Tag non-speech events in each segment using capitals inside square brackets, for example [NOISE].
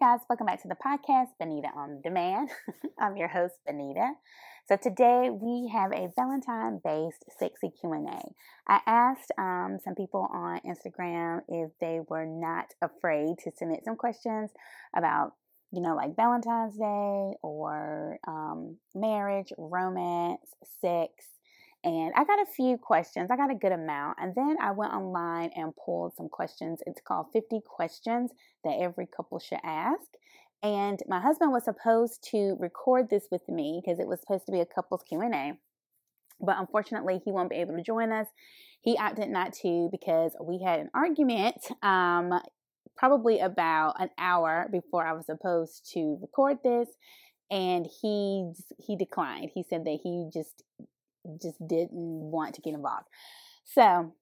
guys, welcome back to the podcast, Benita on Demand. [LAUGHS] I'm your host, Benita. So today we have a Valentine-based sexy Q&A. I asked um, some people on Instagram if they were not afraid to submit some questions about, you know, like Valentine's Day or um, marriage, romance, sex, and I got a few questions. I got a good amount. And then I went online and pulled some questions. It's called 50 Questions That Every Couple Should Ask. And my husband was supposed to record this with me because it was supposed to be a couples Q&A. But unfortunately, he won't be able to join us. He opted not to because we had an argument um, probably about an hour before I was supposed to record this and he he declined. He said that he just just didn't want to get involved. So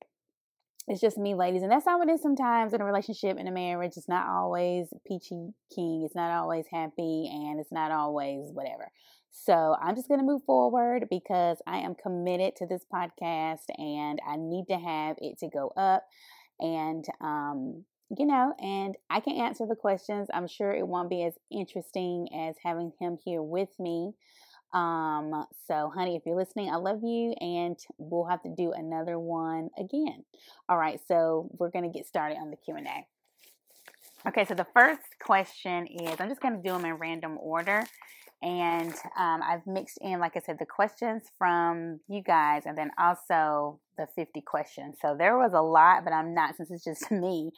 it's just me, ladies, and that's how it is sometimes in a relationship, in a marriage. It's not always peachy keen, it's not always happy, and it's not always whatever. So I'm just going to move forward because I am committed to this podcast and I need to have it to go up. And, um, you know, and I can answer the questions. I'm sure it won't be as interesting as having him here with me. Um, so honey, if you're listening, I love you and we'll have to do another one again. All right, so we're to get started on the Q&A. Okay, so the first question is I'm just to do them in random order. And um, I've mixed in, like I said, the questions from you guys and then also the 50 questions. So there was a lot, but I'm not, since it's just [LAUGHS] me,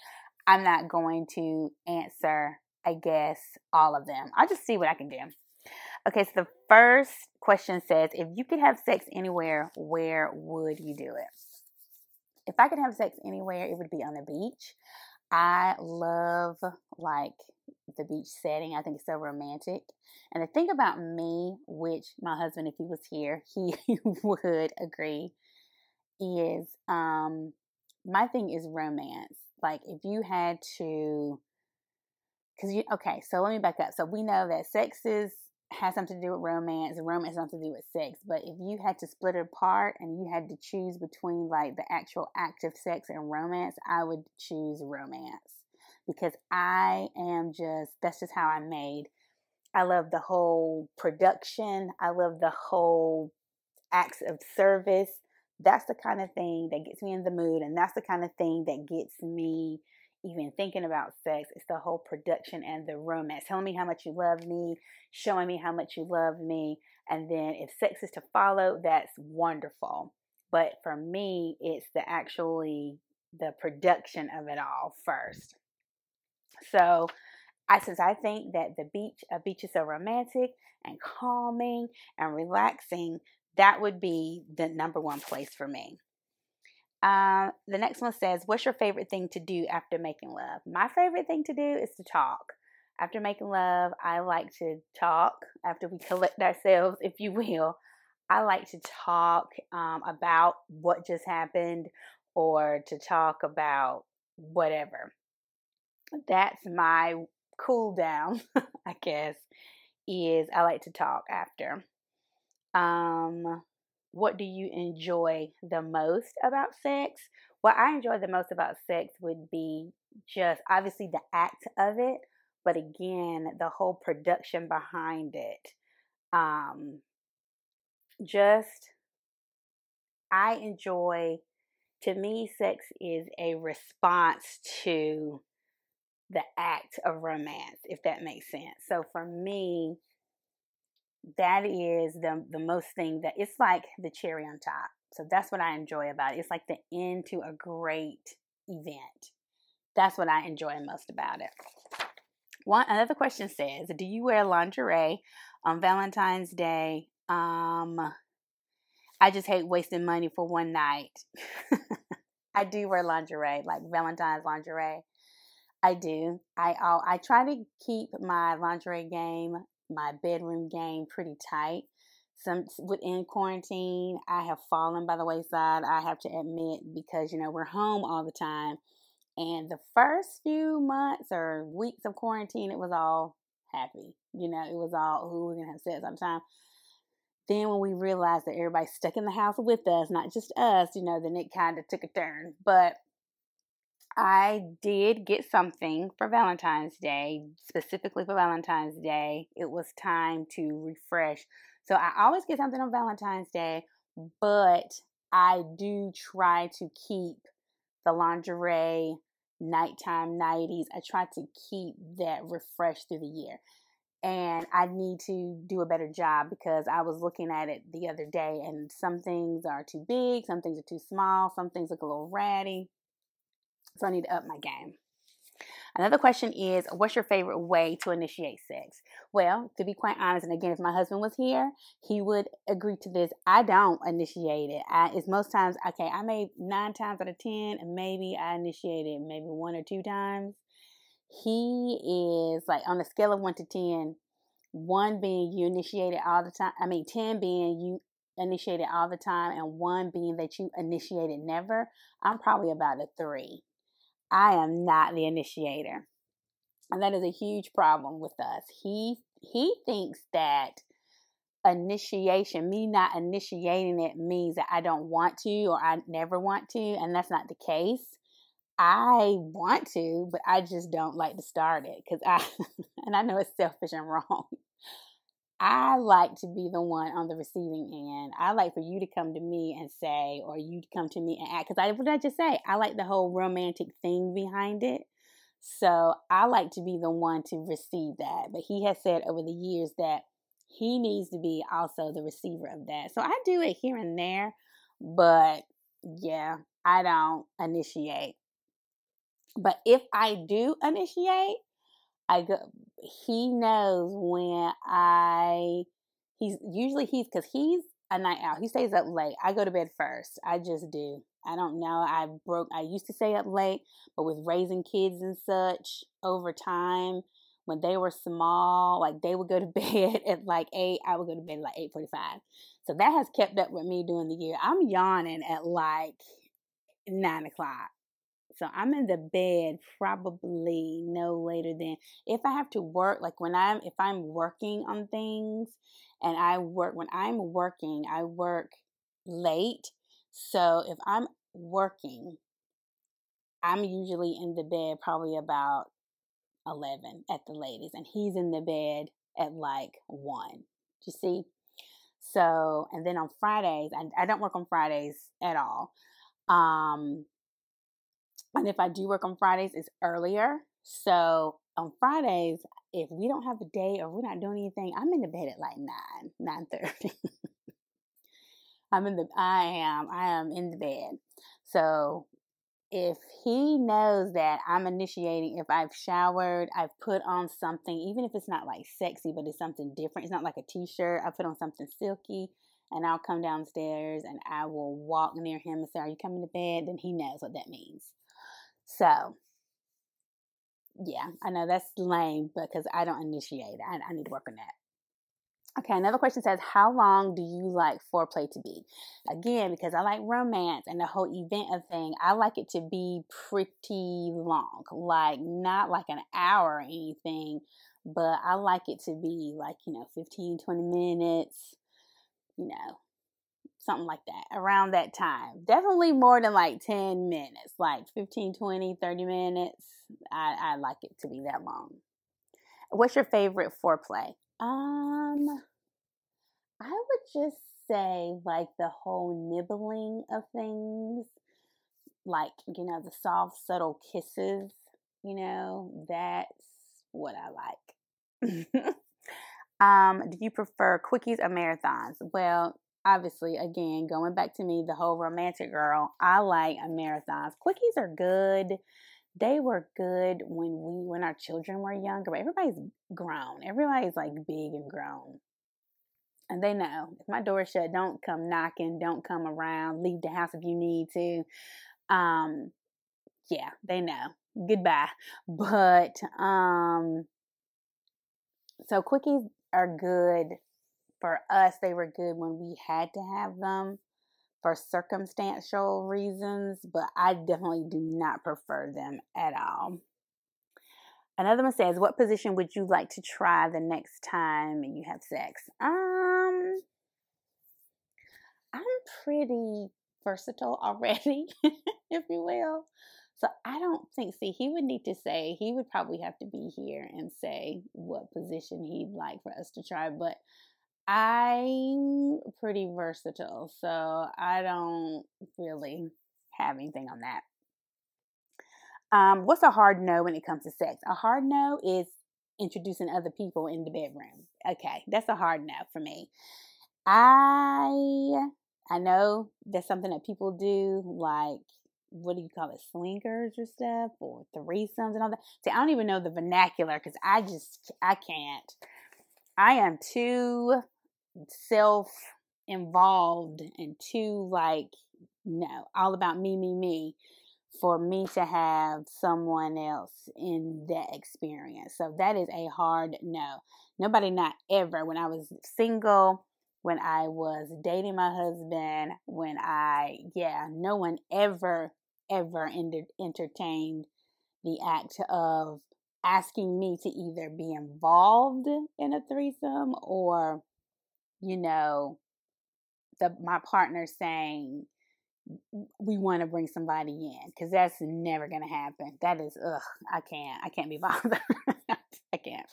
I'm not going to answer, I guess, all of them. I'll just see what I can do. Okay, so the first question says if you could have sex anywhere, where would you do it? If I could have sex anywhere, it would be on the beach. I love like the beach setting. I think it's so romantic. And the thing about me, which my husband, if he was here, [LAUGHS] he would agree, is um my thing is romance. Like if you had to because you okay, so let me back up. So we know that sex is has something to do with romance, romance has something to do with sex. But if you had to split it apart and you had to choose between like the actual act of sex and romance, I would choose romance because I am just that's just how I'm made. I love the whole production. I love the whole acts of service. That's the kind of thing that gets me in the mood, and that's the kind of thing that gets me even thinking about sex. It's the whole production and the romance. Telling me how much you love me, showing me how much you love me. And then if sex is to follow, that's wonderful. But for me, it's the actually the production of it all first. So I since I think that the beach a beach is so romantic and calming and relaxing, that would be the number one place for me. Uh, the next one says, What's your favorite thing to do after making love? My favorite thing to do is to talk. After making love, I like to talk after we collect ourselves, if you will. I like to talk um, about what just happened or to talk about whatever. That's my cool down, [LAUGHS] I guess, is I like to talk after. Um, what do you enjoy the most about sex? What I enjoy the most about sex would be just obviously the act of it, but again, the whole production behind it. Um, just, I enjoy, to me, sex is a response to the act of romance, if that makes sense. So for me, that is the the most thing that it's like the cherry on top. So that's what I enjoy about it. It's like the end to a great event. That's what I enjoy most about it. One another question says, "Do you wear lingerie on Valentine's Day?" Um, I just hate wasting money for one night. [LAUGHS] I do wear lingerie, like Valentine's lingerie. I do. I all I try to keep my lingerie game my bedroom game pretty tight. Some within quarantine, I have fallen by the wayside. I have to admit because you know we're home all the time, and the first few months or weeks of quarantine, it was all happy. You know, it was all who we're gonna have sex all the time. Then when we realized that everybody's stuck in the house with us, not just us, you know, then it kind of took a turn. But I did get something for Valentine's Day, specifically for Valentine's Day. It was time to refresh. So I always get something on Valentine's Day, but I do try to keep the lingerie, nighttime nighties. I try to keep that refreshed through the year. And I need to do a better job because I was looking at it the other day and some things are too big, some things are too small, some things look a little ratty. So I need to up my game. Another question is, what's your favorite way to initiate sex? Well, to be quite honest, and again, if my husband was here, he would agree to this. I don't initiate it. I, it's most times, okay, I may nine times out of ten, and maybe I initiate it maybe one or two times. He is like on a scale of one to ten, one being you initiate it all the time. I mean, ten being you initiate it all the time, and one being that you initiate it never. I'm probably about a three. I am not the initiator. And that is a huge problem with us. He he thinks that initiation, me not initiating it means that I don't want to or I never want to, and that's not the case. I want to, but I just don't like to start it because I, [LAUGHS] and I know it's selfish and wrong. I like to be the one on the receiving end. I like for you to come to me and say, or you to come to me and act. Because I, what did I just say? I like the whole romantic thing behind it. So I like to be the one to receive that. But he has said over the years that he needs to be also the receiver of that. So I do it here and there. But yeah, I don't initiate. But if I do initiate, I go, he knows when I, he's usually he's, cause he's a night owl. He stays up late. I go to bed first. I just do. I don't know. I broke, I used to stay up late, but with raising kids and such over time, when they were small, like they would go to [LAUGHS] bed at like eight, I would go to bed like eight forty-five. So that has kept up with me during the year. I'm yawning at like nine o'clock. So I'm in the bed probably no later than if I have to work, like when I'm, if I'm working on things and I work, when I'm working, I work late. So if I'm working, I'm usually in the bed probably about 11 at the latest, and he's in the bed at like 1. You see? So, and then on Fridays, I, I don't work on Fridays at all. Um, and if I do work on Fridays, it's earlier. So on Fridays, if we don't have a day or we're not doing anything, I'm in the bed at like nine, nine thirty. [LAUGHS] I'm in the I am I am in the bed. So if he knows that I'm initiating, if I've showered, I've put on something, even if it's not like sexy, but it's something different. It's not like a t-shirt. I put on something silky and I'll come downstairs and I will walk near him and say, Are you coming to bed? Then he knows what that means. So, yeah, I know that's lame because I don't initiate. I, I need to work on that. Okay, another question says, How long do you like foreplay to be? Again, because I like romance and the whole event of thing, I like it to be pretty long. Like, not like an hour or anything, but I like it to be like, you know, 15, 20 minutes, you know, something like that around that time. Definitely more than like 10 minutes like 15 20 30 minutes. I, I like it to be that long. What's your favorite foreplay? Um i would just say like the whole nibbling of things like you know the soft subtle kisses you know that's what i like. [LAUGHS] Um do you prefer quickies or marathons? Well obviously, again, going back to me, the whole romantic girl, I like a marathons. Quickies are good. They were good when we, when our children were younger, but everybody's grown. Everybody's like big and grown. And they know if my door's shut, don't come knocking, don't come around, leave the house if you need to. Um, yeah, they know. Goodbye. [LAUGHS] But um, so quickies are good for us, they were good when we had to have them for circumstantial reasons, but I definitely do not prefer them at all. Another one says, What position would you like to try the next time you have sex? Um, I'm pretty versatile already, [LAUGHS] if you will. So I don't think, see, he would need to say, he would probably have to be here and say what position he'd like for us to try. But I'm pretty versatile, so I don't really have anything on that. Um, what's a hard no when it comes to sex? A hard no is introducing other people in the bedroom. Okay, that's a hard no for me. I I know that's something that people do, like what do you call it, swingers or stuff, or threesomes and all that. See, I don't even know the vernacular because I just I can't. I am too self involved and too like no, all about me, me, me for me to have someone else in that experience. So that is a hard no. Nobody, not ever. When I was single, when I was dating my husband, when I, yeah, no one ever, ever entertained the act of asking me to either be involved in a threesome or, you know, the my partner saying, we want to bring somebody in because that's never going to happen. That is, ugh, I can't. I can't be [LAUGHS] bothered. I can't.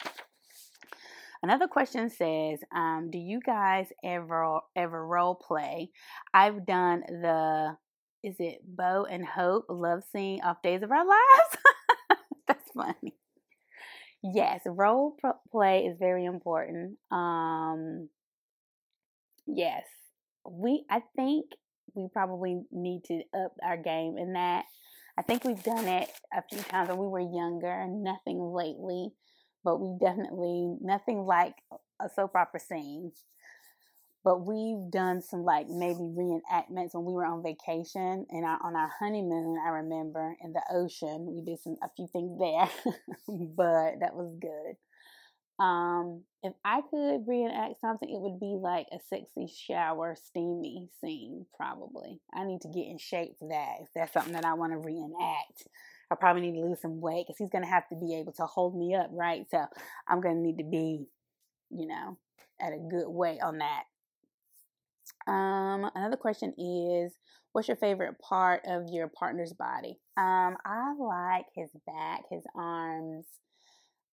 Another question says, um, "Do you guys ever ever role play?" I've done the is it Bo and Hope love scene off Days of Our Lives. [LAUGHS] That's funny. Yes, role play is very important. Um, yes, we. I think we probably need to up our game in that. I think we've done it a few times when we were younger, nothing lately, but we definitely, nothing like a soap opera scene. But we've done some like maybe reenactments when we were on vacation and our, on our honeymoon. I remember in the ocean, we did some a few things there, [LAUGHS] but that was good. Um, if I could reenact something, it would be like a sexy shower, steamy scene, probably. I need to get in shape for that. If that's something that I want to reenact, I probably need to lose some weight because he's going to have to be able to hold me up, right? So I'm going to need to be, you know, at a good weight on that. Um, another question is, what's your favorite part of your partner's body? Um, I like his back, his arms,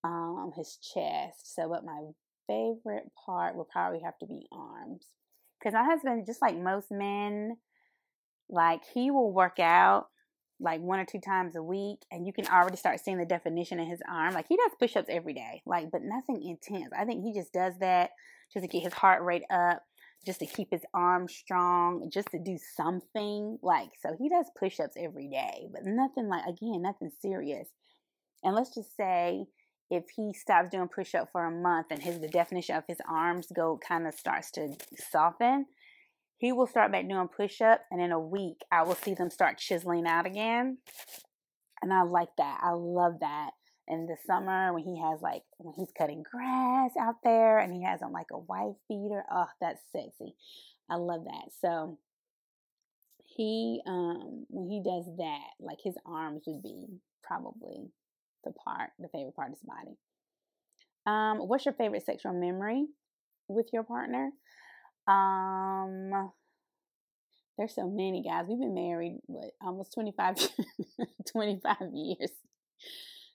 um, his chest. So, but my favorite part would probably have to be arms. Because my husband, just like most men, like he will work out like one or two times a week and you can already start seeing the definition in his arm like he does push-ups every day like but nothing intense i think he just does that just to get his heart rate up just to keep his arms strong just to do something like so he does push-ups every day but nothing like again nothing serious and let's just say if he stops doing push up for a month and his the definition of his arms go kind of starts to soften, he will start back doing push up and in a week I will see them start chiseling out again. And I like that. I love that. In the summer when he has like when he's cutting grass out there and he has on like a white beater. Oh, that's sexy. I love that. So he um when he does that, like his arms would be probably the part, the favorite part of his body. Um, what's your favorite sexual memory with your partner? Um, there's so many guys. We've been married what almost 25 [LAUGHS] 25 years.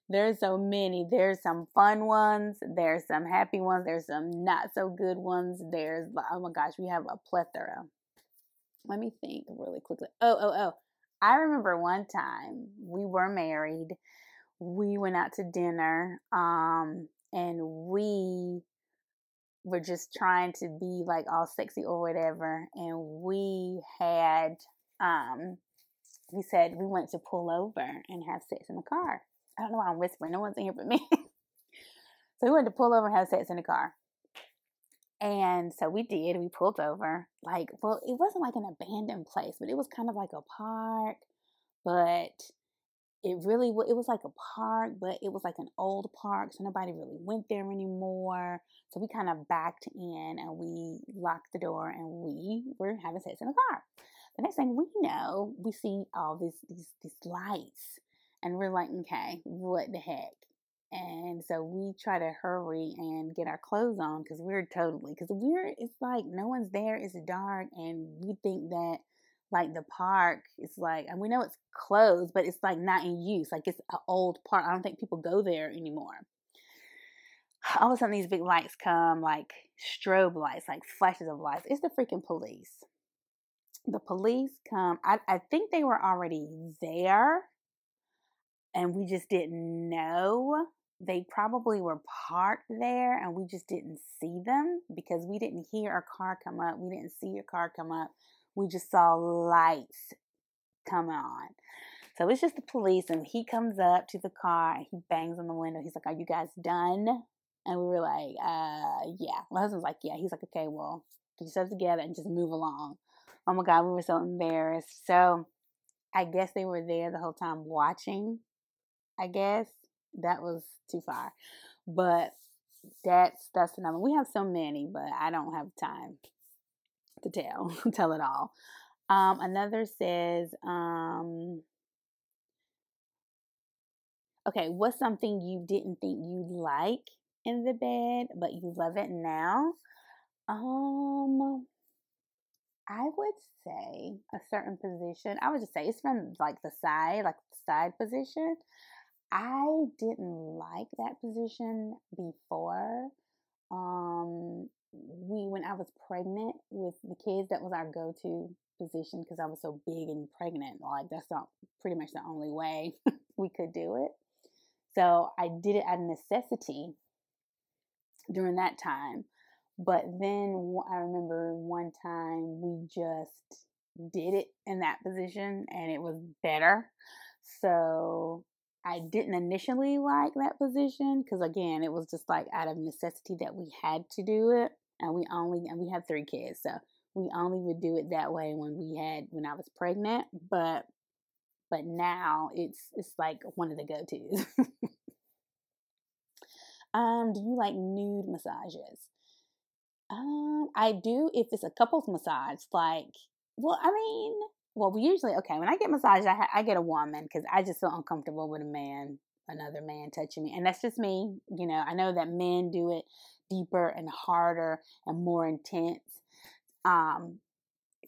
There's so many. There's some fun ones, there's some happy ones, there's some not so good ones. There's oh my gosh, we have a plethora. Let me think really quickly. Oh, oh, oh. I remember one time we were married we went out to dinner um, and we were just trying to be like all sexy or whatever and we had um we said we went to pull over and have sex in the car i don't know why i'm whispering no one's in here but me. [LAUGHS] So we went to pull over and have sex in the car. And so we did we pulled over. Like well it wasn't like an abandoned place but it was kind of like a park but it really it was like a park but it was like an old park so nobody really went there anymore. So we kind of backed in and we locked the door and we were having sex in the car. The next thing we know we see all these these these lights and we're like okay what the heck and so we try to hurry and get our clothes on because we're totally because we're it's like no one's there it's dark and we think that like the park is like, and we know it's closed, but it's like not in use. Like it's an old park. I don't think people go there anymore. All of a sudden, these big lights come, like strobe lights, like flashes of lights. It's the freaking police. The police come. I, I think they were already there, and we just didn't know. They probably were parked there, and we just didn't see them because we didn't hear a car come up. We didn't see a car come up we just saw lights come on. So it's just the police, and he comes up to the car and he bangs on the window. He's like, Are you guys done? And we were like, uh, yeah. My husband's like, yeah. He's like, okay, well, get yourselves together and just move along. Oh my God, we were so embarrassed. So I guess they were there the whole time watching. I guess that was too far. But that's that's the number. We have so many, but I don't have time to tell, [LAUGHS] tell it all. Um, another says, um, okay, what's something you didn't think you like in the bed, but you love it now? Um, I would say a certain position. I would just say it's from like the side, like the side position. I didn't like that position before. Um, we when I was pregnant with the kids, that was our go-to position because I was so big and pregnant. Like that's not pretty much the only way [LAUGHS] we could do it. So I did it out of necessity during that time. But then I remember one time we just did it in that position and it was better. So I didn't initially like that position because again, it was just like out of necessity that we had to do it, and we only and we have three kids, so we only would do it that way when we had when I was pregnant. But but now it's it's like one of the go tos. [LAUGHS] um, do you like nude massages? Um, I do if it's a couples massage. Like, well, I mean, well, we usually okay. When I get massaged, I, ha- I get a woman because I just feel uncomfortable with a man, another man touching me, and that's just me. You know, I know that men do it deeper and harder and more intense um,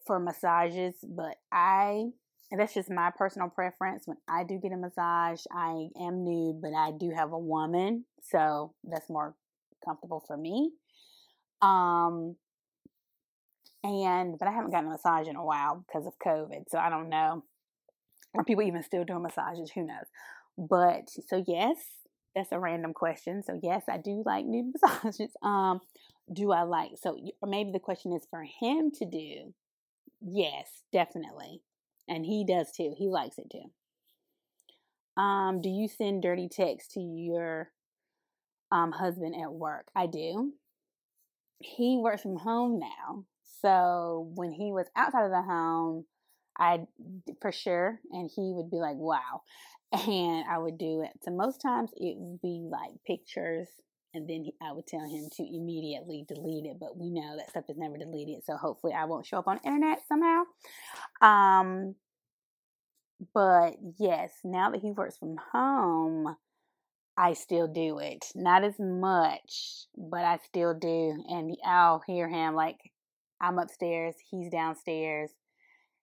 for massages, but I and that's just my personal preference. When I do get a massage, I am nude, but I do have a woman, so that's more comfortable for me. Um, and but I haven't gotten a massage in a while because of COVID, so I don't know. Are people even still doing massages? Who knows? But so yes, that's a random question. So yes, I do like nude [LAUGHS] massages. Um, do I like so maybe the question is for him to do? Yes, definitely, and he does too. He likes it too. Um, do you send dirty texts to your um husband at work? I do. He works from home now, so when he was outside of the home, I for sure, and he would be like, "Wow," [LAUGHS] and I would do it. So most times it would be like pictures, and then I would tell him to immediately delete it. But we know that stuff is never deleted, so hopefully I won't show up on the internet somehow. Um, but yes, now that he works from home, I still do it. Not as much, but I still do. And I'll hear him like, I'm upstairs, he's downstairs,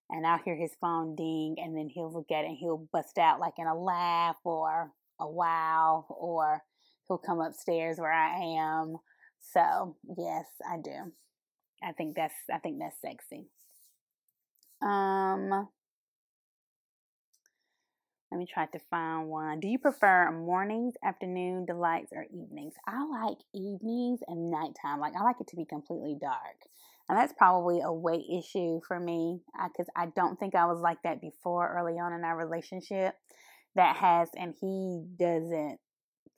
and I'll hear his phone ding, and then he'll look at it and he'll bust out like in a laugh or a wow, or he'll come upstairs where I am. So yes, I do. I think that's I think that's sexy. Um let me try to find one. Do you prefer mornings, afternoon, delights, or evenings? I like evenings and nighttime. Like I like it to be completely dark. And that's probably a weight issue for me because I, I don't think I was like that before early on in our relationship. That has, and he doesn't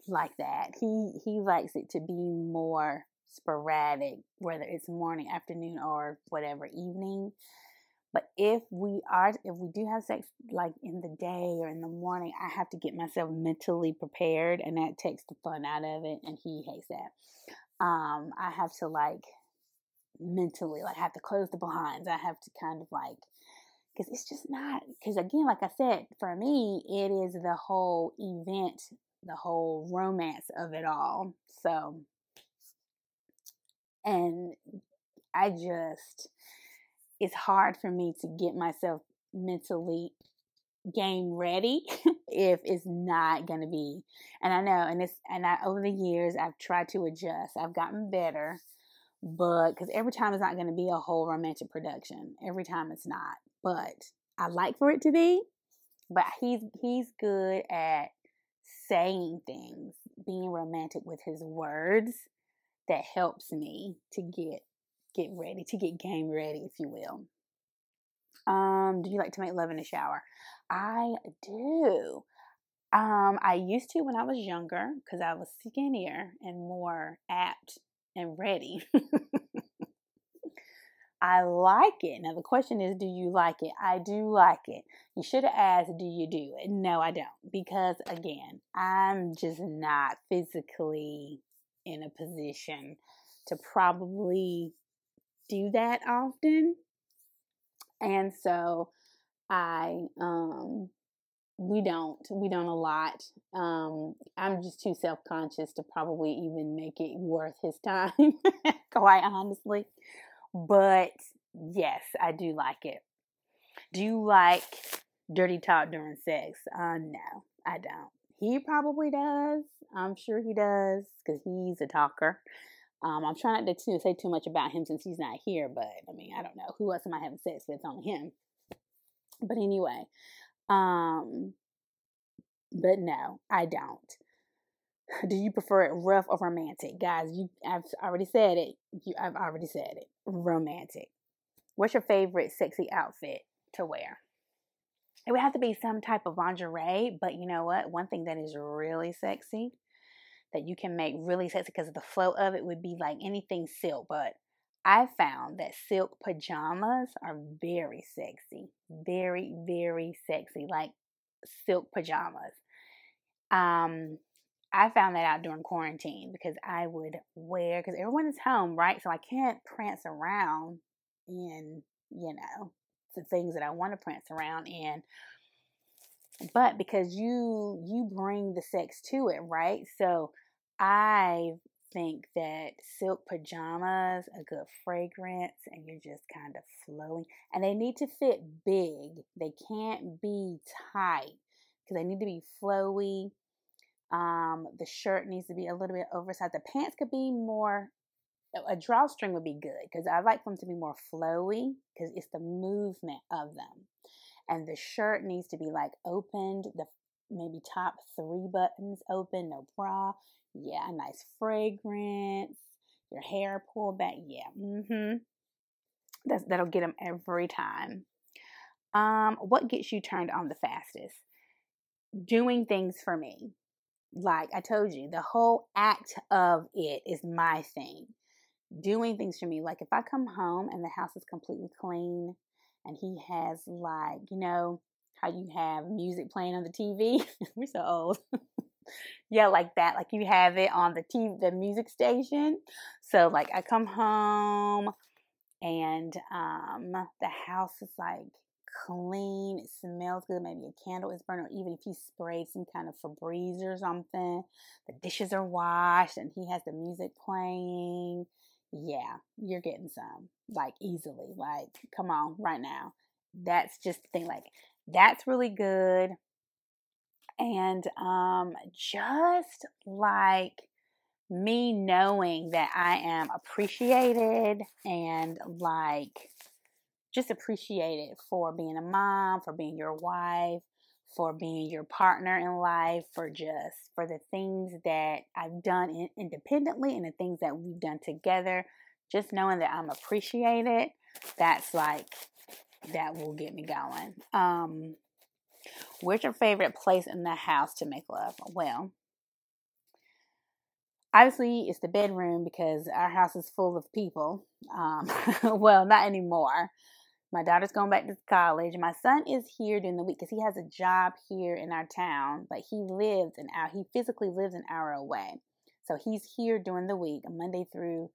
like that. He he likes it to be more sporadic, whether it's morning, afternoon, or whatever evening. But if we are, if we do have sex like in the day or in the morning, I have to get myself mentally prepared, and that takes the fun out of it. And he hates that. Um, I have to like mentally. Like I have to close the blinds. I have to kind of like because it's just not because again, like I said, for me, it is the whole event, the whole romance of it all. So, and I just it's hard for me to get myself mentally game ready [LAUGHS] if it's not going to be and i know and it's and i over the years i've tried to adjust i've gotten better but because every time it's not going to be a whole romantic production every time it's not but i like for it to be but he's he's good at saying things being romantic with his words that helps me to get get ready to get game ready if you will um, do you like to make love in the shower? I do. Um, I used to when I was younger because I was skinnier and more apt and ready. [LAUGHS] I like it. Now the question is, do you like it? I do like it. You should have asked, do you do it? No, I don't. Because again, I'm just not physically in a position to probably do that often. And so I um we don't we don't a lot. Um I'm just too self-conscious to probably even make it worth his time, [LAUGHS] quite honestly. But yes, I do like it. Do you like dirty talk during sex? Uh no, I don't. He probably does. I'm sure he does cuz he's a talker. Um, I'm trying not to say too much about him since he's not here, but I mean, I don't know who else am I having sex with on him. But anyway, um, but no, I don't. [SIGHS] Do you prefer it rough or romantic, guys? You, I've already said it. You, I've already said it. Romantic. What's your favorite sexy outfit to wear? It would have to be some type of lingerie, but you know what? One thing that is really sexy that you can make really sexy because of the flow of it would be like anything silk. But I found that silk pajamas are very sexy, very, very sexy, like silk pajamas. Um, I found that out during quarantine because I would wear because everyone is home, right? So I can't prance around in, you know, the things that I want to prance around in but because you you bring the sex to it right so i think that silk pajamas a good fragrance and you're just kind of flowing and they need to fit big. They can't be tight because they need to be flowy. Um, the shirt needs to be a little bit oversized. The pants could be more a drawstring would be good because i like them to be more flowy because it's the movement of them and the shirt needs to be like opened the maybe top three buttons open no bra yeah a nice fragrance your hair pulled back yeah mm-hmm That's, that'll get them every time um what gets you turned on the fastest doing things for me like i told you the whole act of it is my thing doing things for me like if i come home and the house is completely clean and he has like, you know, how you have music playing on the TV. [LAUGHS] We're so old. Yeah, like that. Like you have it on the TV, the music station. So like I come home and um the house is like clean. It smells good. Maybe a candle is burning, or even if he sprayed some kind of Febreze or something. The dishes are washed and he has the music playing yeah, you're getting some like easily. Like, come on, right now. That's just the thing. Like, that's really good. And um, just like me knowing that I am appreciated and like just appreciated for being a mom, for being your wife, for being your partner in life, for just for the things that I've done in, independently and the things that we've done together. Just knowing that I'm appreciated, that's like that will get me going. Um, where's your favorite place in the house to make love? Well, obviously it's the bedroom because our house is full of people. Um, [LAUGHS] well, not anymore. My daughter's going back to college. My son is here during the week because he has a job here in our town, but he lives an hour. He physically lives an hour away, so he's here during the week, Monday through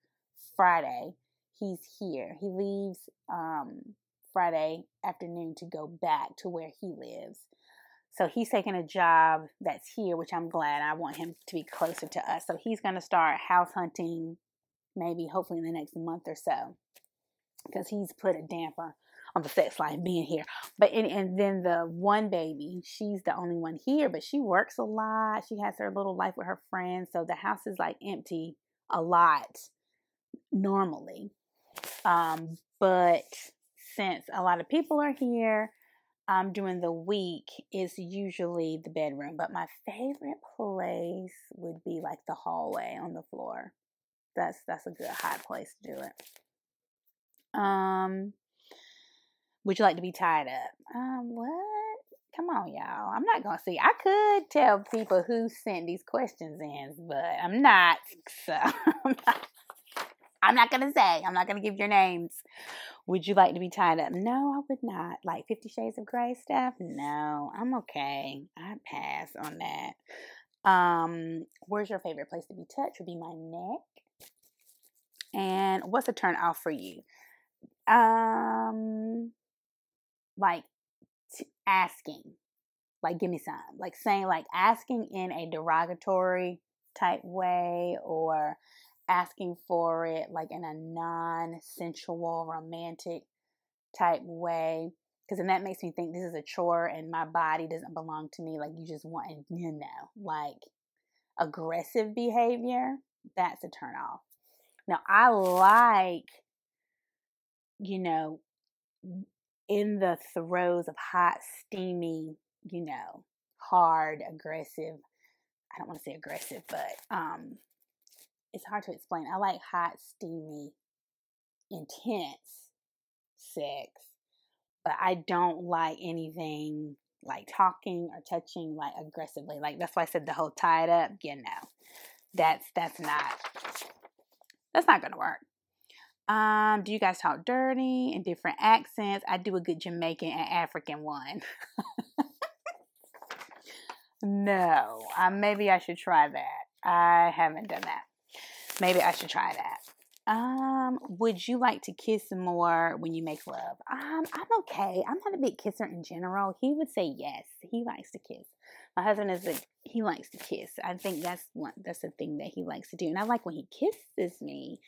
Friday. He's here. He leaves um, Friday afternoon to go back to where he lives. So he's taking a job that's here, which I'm glad. I want him to be closer to us. So he's going to start house hunting, maybe hopefully in the next month or so. because he's put a damper on the sex life being here. But and, and then the one baby, she's the only one here, but she works a lot. She has her little life with her friends, so the house is like empty a lot normally. Um, but since a lot of people are here, um, during the week is usually the bedroom. But my favorite place would be like the hallway on the floor. That's that's a good hot place to do it. Um, would you like to be tied up? Um, what? Come on, y'all. I'm not gonna see. I could tell people who sent these questions in, but I'm not. So [LAUGHS] I'm not, I'm not gonna say. I'm not gonna give your names. Would you like to be tied up? No, I would not. Like Fifty Shades of Grey stuff? No, I'm okay. I pass on that. Um, where's your favorite place to be touched? Would be my neck. And what's a turn off for you? Um, like t- asking, like give me some, like saying like asking in a derogatory type way or asking for it like in a non-sensual romantic type way because then that makes me think this is a chore and my body doesn't belong to me like you just want you know like aggressive behavior that's a turn off now i like you know in the throes of hot, steamy, you know, hard, aggressive. I don't want to say aggressive, but um, it's hard to explain. I like hot, steamy, intense sex, but I don't like anything like talking or touching like aggressively. Like that's why I said the whole tied up. You know, that's that's not that's not gonna work. Um, do you guys talk dirty in different accents? I do a good Jamaican and African one. [LAUGHS] no, um, maybe I should try that. I haven't done that. Maybe I should try that. Um, would you like to kiss more when you make love? Um, I'm okay. I'm not a big kisser in general. He would say yes. He likes to kiss. My husband is a he likes to kiss. I think that's one that's the thing that he likes to do. And I like when he kisses me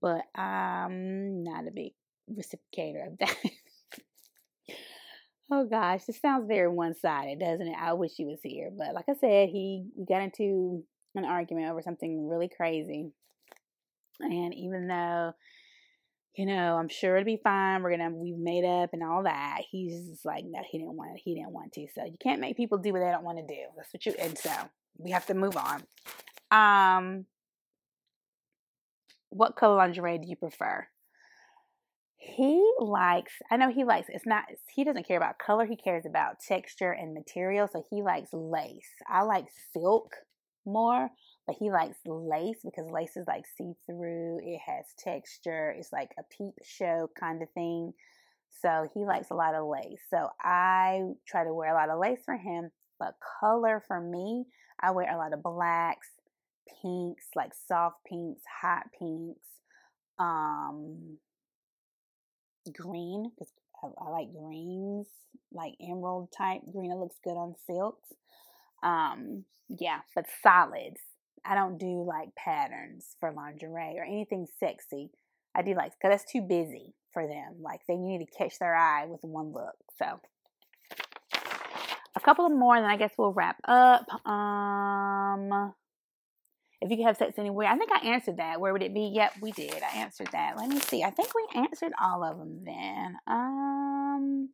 but I'm not a big reciprocator of [LAUGHS] that. oh gosh, this sounds very one sided, doesn't it? I wish he was here. But like I said, he got into an argument over something really crazy. And even though, you know, I'm sure it'll be fine, we're gonna we've made up and all that, he's just like, no, he didn't want it, he didn't want to. So you can't make people do what they don't want to do. That's what you and so we have to move on. Um what color lingerie do you prefer? He likes, I know he likes, it's not, he doesn't care about color, he cares about texture and material. So he likes lace. I like silk more, but he likes lace because lace is like see through, it has texture, it's like a peep show kind of thing. So he likes a lot of lace. So I try to wear a lot of lace for him, but color for me, I wear a lot of blacks, pinks, like soft pinks, hot pinks, um, green because I, I, like greens, like emerald type green. It looks good on silks. Um, yeah, but solids. I don't do like patterns for lingerie or anything sexy. I do like because that's too busy for them. Like they need to catch their eye with one look. So a couple of more, and then I guess we'll wrap up. Um, if you could have sex anywhere, I think I answered that. Where would it be? Yep, we did. I answered that. Let me see. I think we answered all of them then. Um,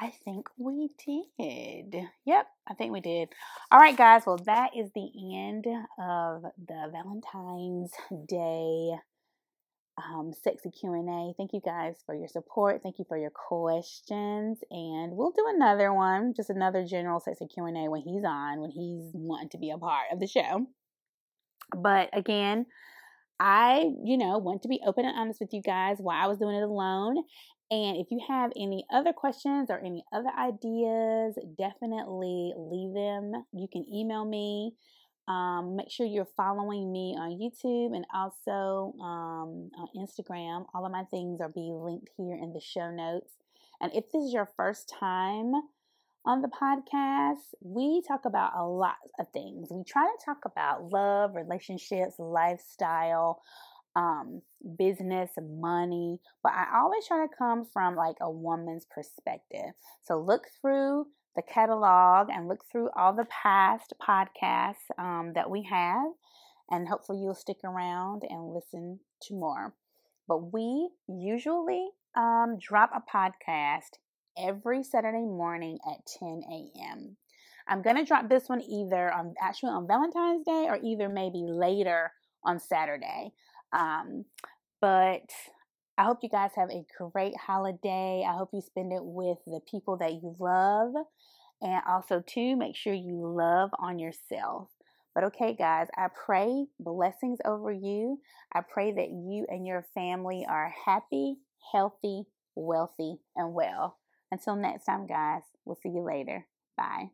I think we did. Yep, I think we did. All right, guys. Well, that is the end of the Valentine's Day um, sexy q&a thank you guys for your support thank you for your questions and we'll do another one just another general sexy q&a when he's on when he's wanting to be a part of the show but again i you know want to be open and honest with you guys why i was doing it alone and if you have any other questions or any other ideas definitely leave them you can email me um, make sure you're following me on YouTube and also um, on Instagram. All of my things are being linked here in the show notes. And if this is your first time on the podcast, we talk about a lot of things. We try to talk about love, relationships, lifestyle, um, business, money, but I always try to come from like a woman's perspective. So look through the catalog and look through all the past podcasts um, that we have, and hopefully you'll stick around and listen to more. But we usually um, drop a podcast every Saturday morning at 10 a.m. I'm gonna drop this one either on actually on Valentine's Day or either maybe later on Saturday. Um, but I hope you guys have a great holiday. I hope you spend it with the people that you love. And also, too, make sure you love on yourself. But okay, guys, I pray blessings over you. I pray that you and your family are happy, healthy, wealthy, and well. Until next time, guys, we'll see you later. Bye.